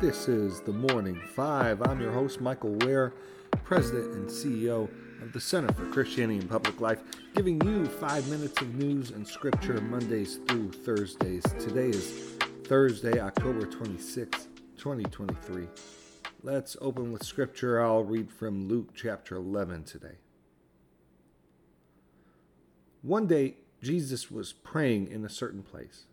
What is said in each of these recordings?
This is the Morning Five. I'm your host, Michael Wear, President and CEO of the Center for Christianity and Public Life, giving you five minutes of news and scripture Mondays through Thursdays. Today is Thursday, October 26, 2023. Let's open with scripture. I'll read from Luke chapter 11 today. One day, Jesus was praying in a certain place.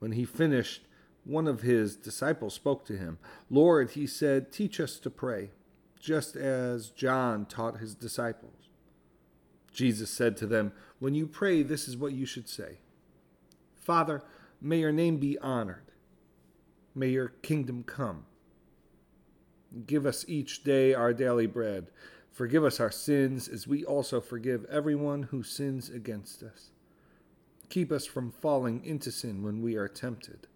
When he finished, one of his disciples spoke to him. Lord, he said, teach us to pray, just as John taught his disciples. Jesus said to them, When you pray, this is what you should say Father, may your name be honored. May your kingdom come. Give us each day our daily bread. Forgive us our sins as we also forgive everyone who sins against us. Keep us from falling into sin when we are tempted.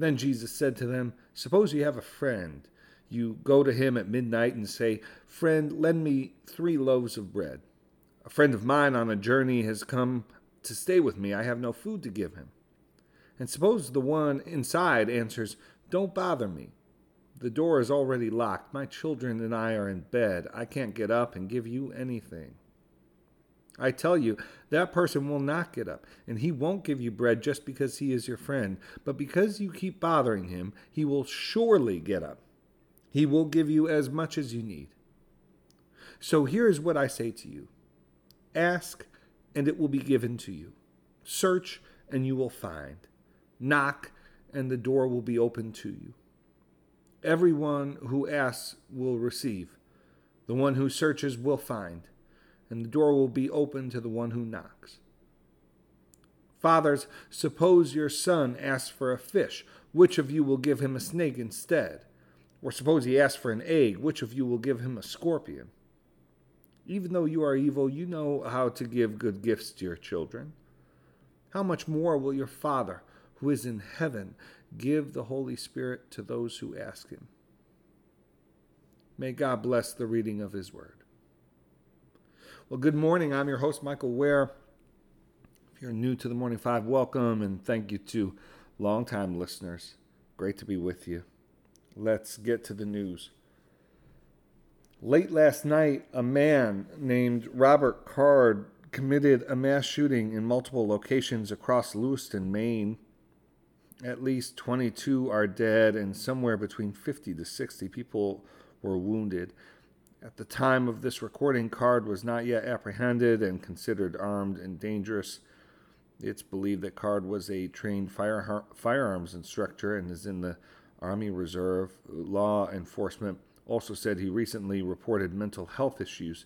Then Jesus said to them, Suppose you have a friend. You go to him at midnight and say, Friend, lend me three loaves of bread. A friend of mine on a journey has come to stay with me. I have no food to give him. And suppose the one inside answers, Don't bother me. The door is already locked. My children and I are in bed. I can't get up and give you anything. I tell you, that person will not get up, and he won't give you bread just because he is your friend, but because you keep bothering him, he will surely get up. He will give you as much as you need. So here is what I say to you Ask, and it will be given to you. Search, and you will find. Knock, and the door will be opened to you. Everyone who asks will receive, the one who searches will find and the door will be open to the one who knocks. Fathers, suppose your son asks for a fish, which of you will give him a snake instead? Or suppose he asks for an egg, which of you will give him a scorpion? Even though you are evil, you know how to give good gifts to your children. How much more will your Father, who is in heaven, give the Holy Spirit to those who ask him? May God bless the reading of his word. Well, good morning. I'm your host, Michael Wear. If you're new to the Morning Five, welcome and thank you to longtime listeners. Great to be with you. Let's get to the news. Late last night, a man named Robert Card committed a mass shooting in multiple locations across Lewiston, Maine. At least 22 are dead, and somewhere between 50 to 60 people were wounded. At the time of this recording, Card was not yet apprehended and considered armed and dangerous. It's believed that Card was a trained fire, firearms instructor and is in the Army Reserve. Law enforcement also said he recently reported mental health issues,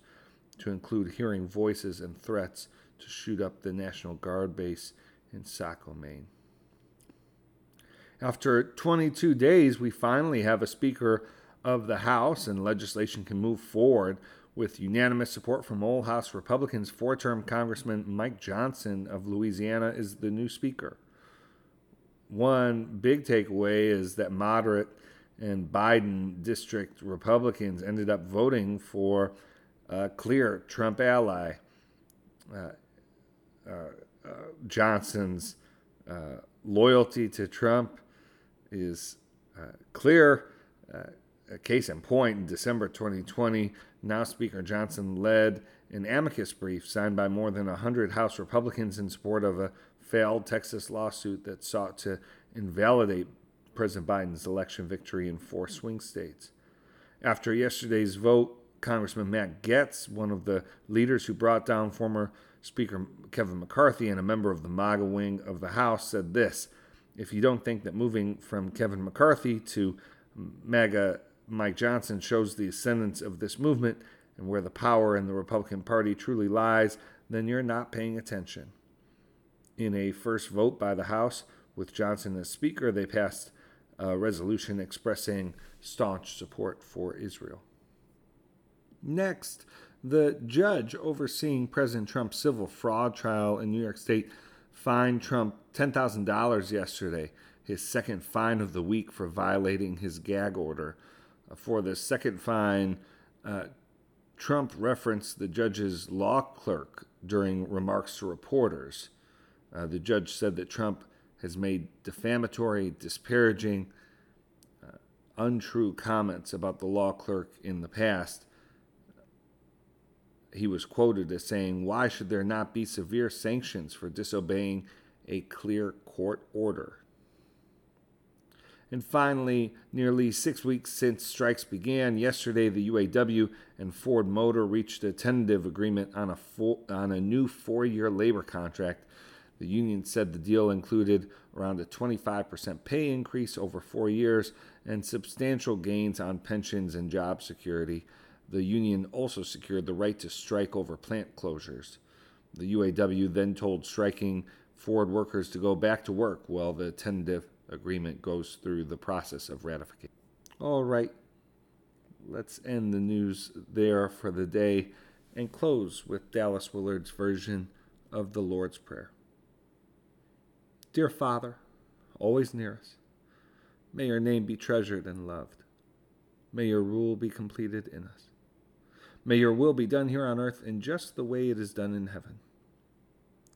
to include hearing voices and threats to shoot up the National Guard base in Saco, Maine. After 22 days, we finally have a speaker of the House and legislation can move forward with unanimous support from all House Republicans. Four term Congressman Mike Johnson of Louisiana is the new Speaker. One big takeaway is that moderate and Biden district Republicans ended up voting for a clear Trump ally. Uh, uh, uh, Johnson's uh, loyalty to Trump is uh, clear. A case in point, in December 2020, now Speaker Johnson led an amicus brief signed by more than 100 House Republicans in support of a failed Texas lawsuit that sought to invalidate President Biden's election victory in four swing states. After yesterday's vote, Congressman Matt Gaetz, one of the leaders who brought down former Speaker Kevin McCarthy and a member of the MAGA wing of the House, said this If you don't think that moving from Kevin McCarthy to MAGA Mike Johnson shows the ascendance of this movement and where the power in the Republican Party truly lies, then you're not paying attention. In a first vote by the House, with Johnson as Speaker, they passed a resolution expressing staunch support for Israel. Next, the judge overseeing President Trump's civil fraud trial in New York State fined Trump $10,000 yesterday, his second fine of the week for violating his gag order for the second fine, uh, Trump referenced the judge's law clerk during remarks to reporters. Uh, the judge said that Trump has made defamatory, disparaging, untrue comments about the law clerk in the past, he was quoted as saying, Why should there not be severe sanctions for disobeying a clear court order? And finally, nearly six weeks since strikes began, yesterday the UAW and Ford Motor reached a tentative agreement on a, four, on a new four year labor contract. The union said the deal included around a 25% pay increase over four years and substantial gains on pensions and job security. The union also secured the right to strike over plant closures. The UAW then told striking Ford workers to go back to work while the tentative agreement goes through the process of ratification. All right, let's end the news there for the day and close with Dallas Willard's version of the Lord's Prayer. Dear Father, always near us, may your name be treasured and loved. May your rule be completed in us. May your will be done here on earth in just the way it is done in heaven.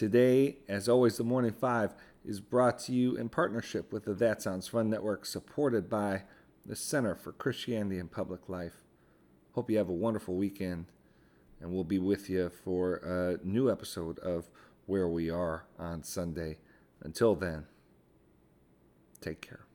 today. As always, the Morning Five is brought to you in partnership with the That Sounds Fun Network, supported by the Center for Christianity and Public Life. Hope you have a wonderful weekend, and we'll be with you for a new episode of Wear We Are on Sunday. Until then, take care.